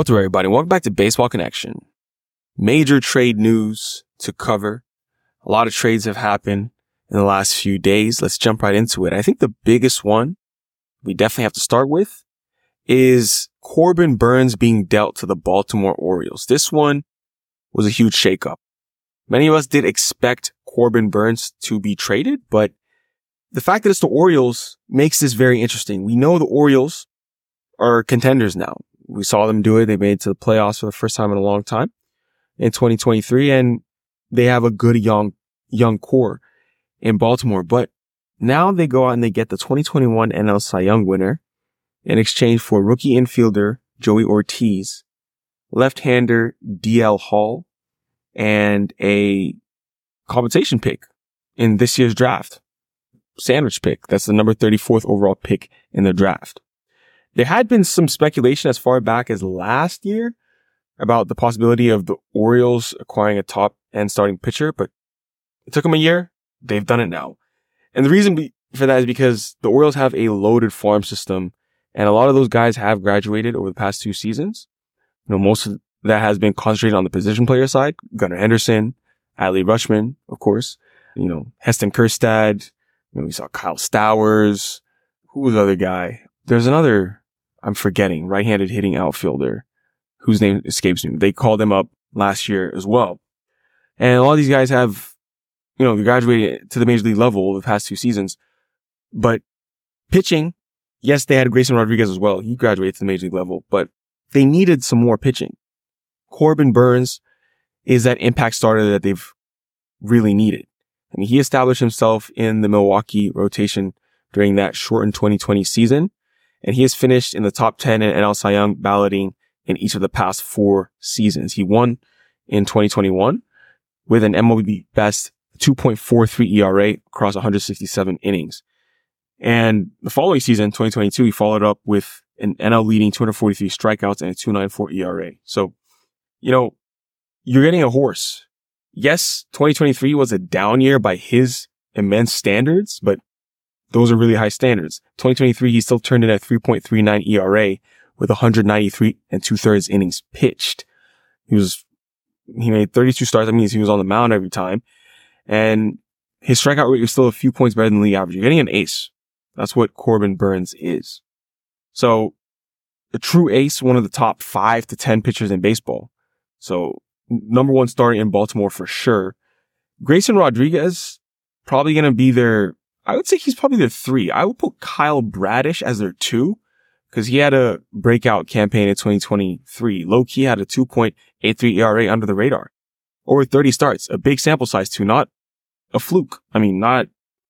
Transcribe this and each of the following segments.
What's up, everybody? Welcome back to Baseball Connection. Major trade news to cover. A lot of trades have happened in the last few days. Let's jump right into it. I think the biggest one we definitely have to start with is Corbin Burnes being dealt to the Baltimore Orioles. This one was a huge shakeup. Many of us did expect Corbin Burnes to be traded, but the fact that it's the Orioles makes this very interesting. We know the Orioles are contenders now we saw them do it. They made it to the playoffs for the first time in a long time in 2023 and they have a good young, young core in Baltimore. But now they go out and they get the 2021 NL Cy Young winner in exchange for rookie infielder Joey Ortiz, left-hander DL Hall, and a compensation pick in this year's draft. Sandwich pick. That's the number 34th overall pick in the draft. There had been some speculation as far back as last year about the possibility of the Orioles acquiring a top end starting pitcher, but it took them a year. They've done it now. And the reason for that is because the Orioles have a loaded farm system and a lot of those guys have graduated over the past two seasons. You know, most of that has been concentrated on the position player side. Gunnar Henderson, Adley Rutschman, of course, you know, Heston Kjerstad, you know, we saw Kyle Stowers. Who was the other guy? There's another I'm forgetting, right-handed hitting outfielder whose name escapes me. They called him up last year as well. And a lot of these guys have, you know, graduated to the major league level the past two seasons. But pitching, yes, they had Grayson Rodriguez as well. He graduated to the major league level, but they needed some more pitching. Corbin Burnes is that impact starter that they've really needed. I mean, he established himself in the Milwaukee rotation during that shortened 2020 season and he has finished in the top 10 in NL Cy Young balloting in each of the past four seasons. He won in 2021 with an MLB best 2.43 ERA across 167 innings. And the following season, 2022, he followed up with an NL leading 243 strikeouts and a 294 ERA. So, you know, you're getting a horse. Yes, 2023 was a down year by his immense standards, but those are really high standards. 2023, he still turned in a 3.39 ERA with 193 and two thirds innings pitched. He was, he made 32 starts. That means he was on the mound every time. And his strikeout rate was still a few points better than the average. You're getting an ace. That's what Corbin Burnes is. So a true ace, one of the top five to 10 pitchers in baseball. So number one starting in Baltimore for sure. Grayson Rodriguez, probably going to be their I would say he's probably their three. I would put Kyle Bradish as their two because he had a breakout campaign in 2023. Low key had a 2.83 ERA under the radar over 30 starts, a big sample size too, not a fluke. I mean, not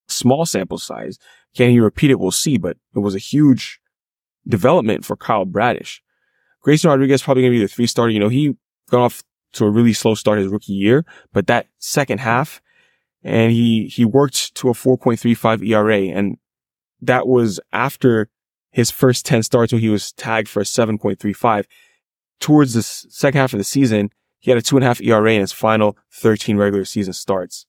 small sample size. Can he repeat it? We'll see, but it was a huge development for Kyle Bradish. Grayson Rodriguez probably going to be the three starter. You know, he got off to a really slow start his rookie year, but that second half, and he, he worked to a 4.35 ERA. And that was after his first 10 starts where he was tagged for a 7.35. Towards the second half of the season, he had a two and a half ERA in his final 13 regular season starts.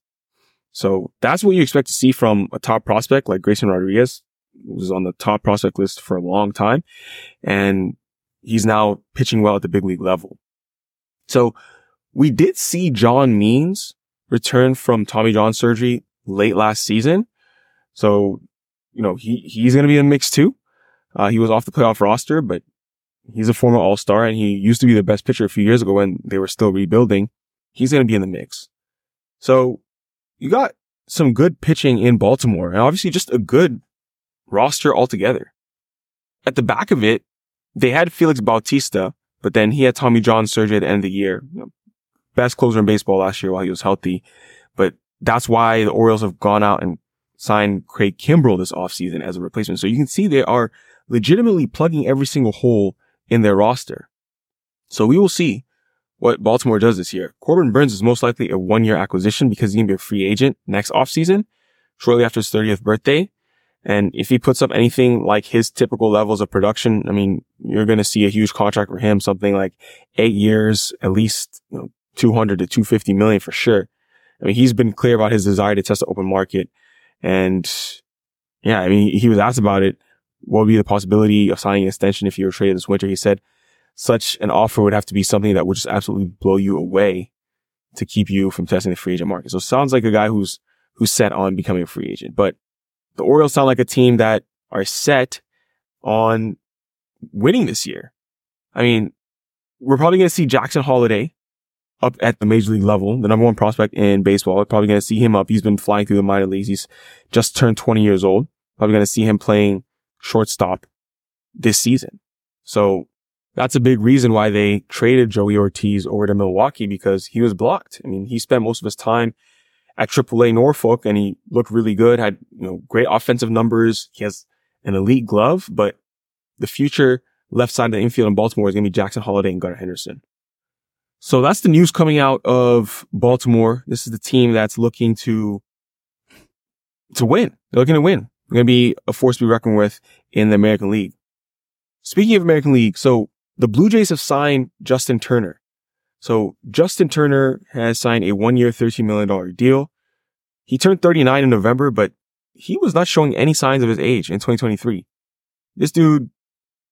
So that's what you expect to see from a top prospect like Grayson Rodriguez, was on the top prospect list for a long time. And he's now pitching well at the big league level. So we did see John Means returned from Tommy John surgery late last season. So, you know, he, he's going to be in the mix too. Uh, he was off the playoff roster, but he's a former all-star and he used to be the best pitcher a few years ago when they were still rebuilding. He's going to be in the mix. So you got some good pitching in Baltimore and obviously just a good roster altogether. At the back of it, they had Felix Bautista, but then he had Tommy John surgery at the end of the year. Best closer in baseball last year while he was healthy. But that's why the Orioles have gone out and signed Craig Kimbrel this offseason as a replacement. So you can see they are legitimately plugging every single hole in their roster. So we will see what Baltimore does this year. Corbin Burnes is most likely a one year acquisition because he's going to be a free agent next offseason, shortly after his 30th birthday. And if he puts up anything like his typical levels of production, I mean, you're going to see a huge contract for him, something like eight years, at least you know, 200 to 250 million for sure. I mean, he's been clear about his desire to test the open market. And yeah, I mean, he was asked about it. What would be the possibility of signing an extension if you were traded this winter? He said, such an offer would have to be something that would just absolutely blow you away to keep you from testing the free agent market. So sounds like a guy who's, who's set on becoming a free agent, but the Orioles sound like a team that are set on winning this year. I mean, we're probably going to see Jackson Holliday up at the major league level, the number one prospect in baseball. We're probably going to see him up. He's been flying through the minor leagues. He's just turned 20 years old. Probably going to see him playing shortstop this season. So that's a big reason why they traded Joey Ortiz over to Milwaukee because he was blocked. I mean, he spent most of his time at AAA Norfolk and he looked really good, had, you know, great offensive numbers. He has an elite glove, but the future left side of the infield in Baltimore is going to be Jackson Holliday and Gunnar Henderson. So that's the news coming out of Baltimore. This is the team that's looking to, to win. They're looking to win. They're going to be a force to be reckoned with in the American League. Speaking of American League, so the Blue Jays have signed Justin Turner. So Justin Turner has signed a one year, $13 million deal. He turned 39 in November, but he was not showing any signs of his age in 2023. This dude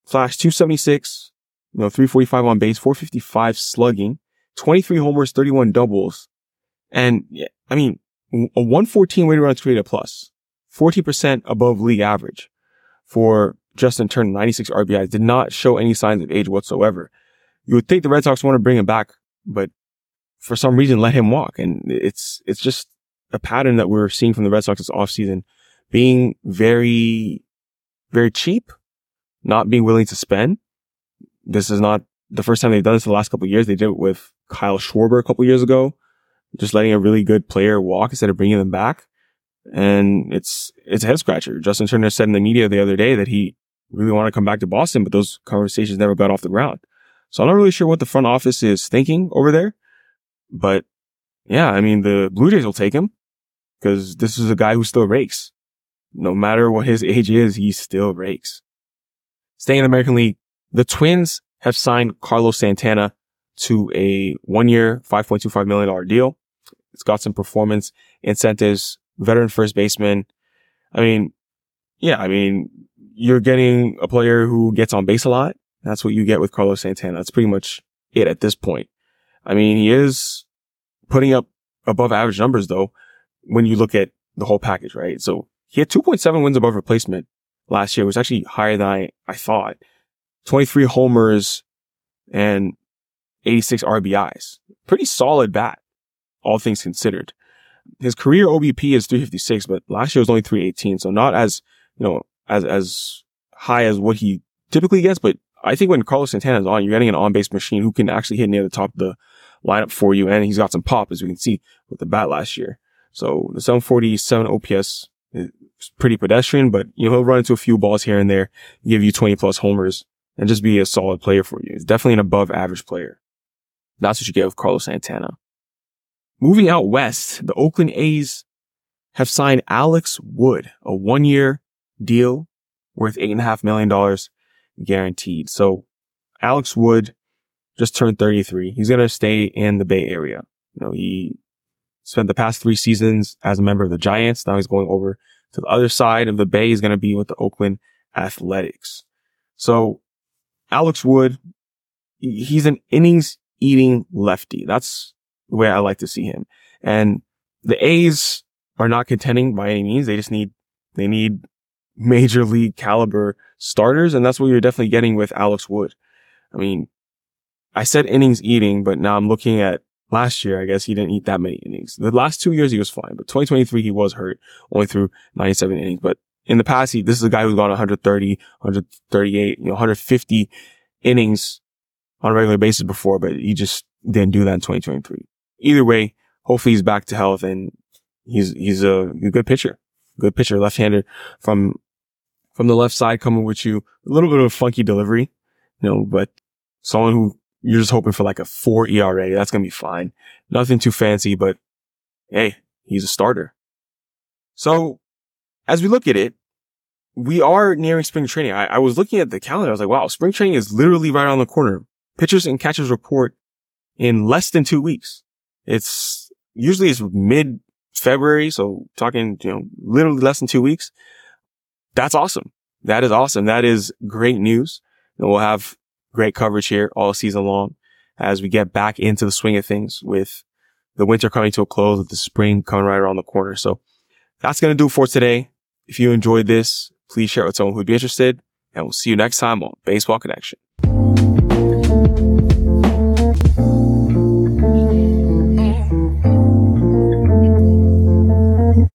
flashed 276, you know, 345 on base, 455 slugging, 23 homers, 31 doubles. And I mean, a 114 weighted runs created plus, 40% above league average for Justin Turner, 96 RBIs, did not show any signs of age whatsoever. You would think the Red Sox want to bring him back, but for some reason let him walk. And it's, it's just a pattern that we're seeing from the Red Sox this offseason being very, very cheap, not being willing to spend. This is not the first time they've done this the last couple years. They did it with Kyle Schwarber a couple years ago, just letting a really good player walk instead of bringing them back. And it's, it's a head scratcher. Justin Turner said in the media the other day that he really wanted to come back to Boston, but those conversations never got off the ground. So I'm not really sure what the front office is thinking over there, but yeah, I mean, the Blue Jays will take him because this is a guy who still rakes. No matter what his age is, he still rakes. Staying in the American League, the Twins have signed Carlos Santana to a one year, $5.25 million deal. It's got some performance incentives, veteran first baseman. I mean, yeah, I mean, you're getting a player who gets on base a lot. That's what you get with Carlos Santana. That's pretty much it at this point. I mean, he is putting up above average numbers though, when you look at the whole package, right? So he had 2.7 wins above replacement last year, which was actually higher than I, I thought. 23 homers and 86 RBIs. Pretty solid bat, all things considered. His career OBP is 356, but last year was only 318. So not as, you know, as, as high as what he typically gets. But I think when Carlos Santana is on, you're getting an on-base machine who can actually hit near the top of the lineup for you. And he's got some pop, as we can see with the bat last year. So the 747 OPS is pretty pedestrian, but you know, he'll run into a few balls here and there, give you 20 plus homers and just be a solid player for you. He's definitely an above average player. That's what you get with Carlos Santana. Moving out west, the Oakland A's have signed Alex Wood, a one year deal worth eight and a half million dollars guaranteed. So Alex Wood just turned 33. He's going to stay in the Bay Area. You know, he spent the past three seasons as a member of the Giants. Now he's going over to the other side of the Bay. He's going to be with the Oakland Athletics. So Alex Wood, he's an innings eating lefty. That's the way I like to see him. And the A's are not contending by any means. They just need, they need major league caliber starters. And that's what you're definitely getting with Alex Wood. I mean, I said innings eating, but now I'm looking at last year. I guess he didn't eat that many innings. The last two years he was fine, but 2023 he was hurt only through 97 innings. But in the past, he, this is a guy who's gone 130, 138, you know, 150 innings on a regular basis before, but he just didn't do that in 2023. Either way, hopefully he's back to health and he's, he's a, a good pitcher, good pitcher, left-handed from, from the left side coming with you. A little bit of a funky delivery, you know, but someone who you're just hoping for like a four ERA. That's going to be fine. Nothing too fancy, but hey, he's a starter. So as we look at it, we are nearing spring training. I, I, was looking at the calendar. I was like, wow, spring training is literally right around the corner. Pitchers and catchers report in less than two weeks. It's usually it's mid February. So talking, you know, literally less than two weeks. That's awesome. That is awesome. That is great news. And we'll have great coverage here all season long as we get back into the swing of things with the winter coming to a close with the spring coming right around the corner. So that's going to do for today. If you enjoyed this, please share it with someone who'd be interested and we'll see you next time on Baseball Connection.